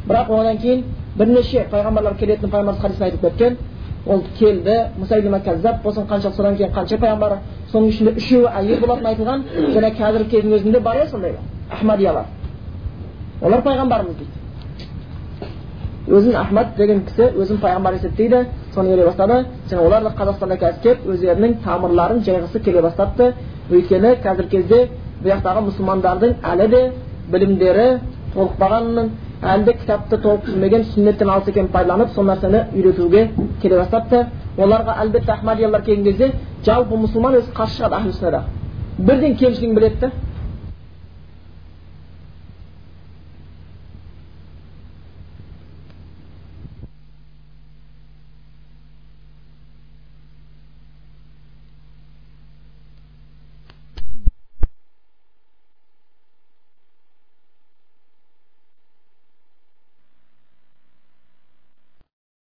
бірақ одан кейін бірнеше пайғамбарлар келетінін пайғамбарымыз хадисте айтып кеткен ол келді мұсайлима болсын қанша содан кейін қанша пайғамбар соның ішінде үшеуі әйел болатыны айтылған және қазіргі кездің өзінде бар иә сондайлар ахмадиялар олар пайғамбарымыз дейді өзін ахмад деген кісі өзін пайғамбар есептейді соны келе бастады және олар да қазақстанда қазір келіп өздерінің тамырларын жайғысы келе бастапты өйткені қазіргі кезде бұл жақтағы мұсылмандардың әлі де білімдері толықпағанын әлі де кітапты толық түсінбеген сүннеттен алыс екенін пайдаланып сол нәрсені үйретуге келе бастапты оларға әлбетте ахмадиялар келген кезде жалпы мұсылман өзі қарсы шығады бірден кемшілігін біледі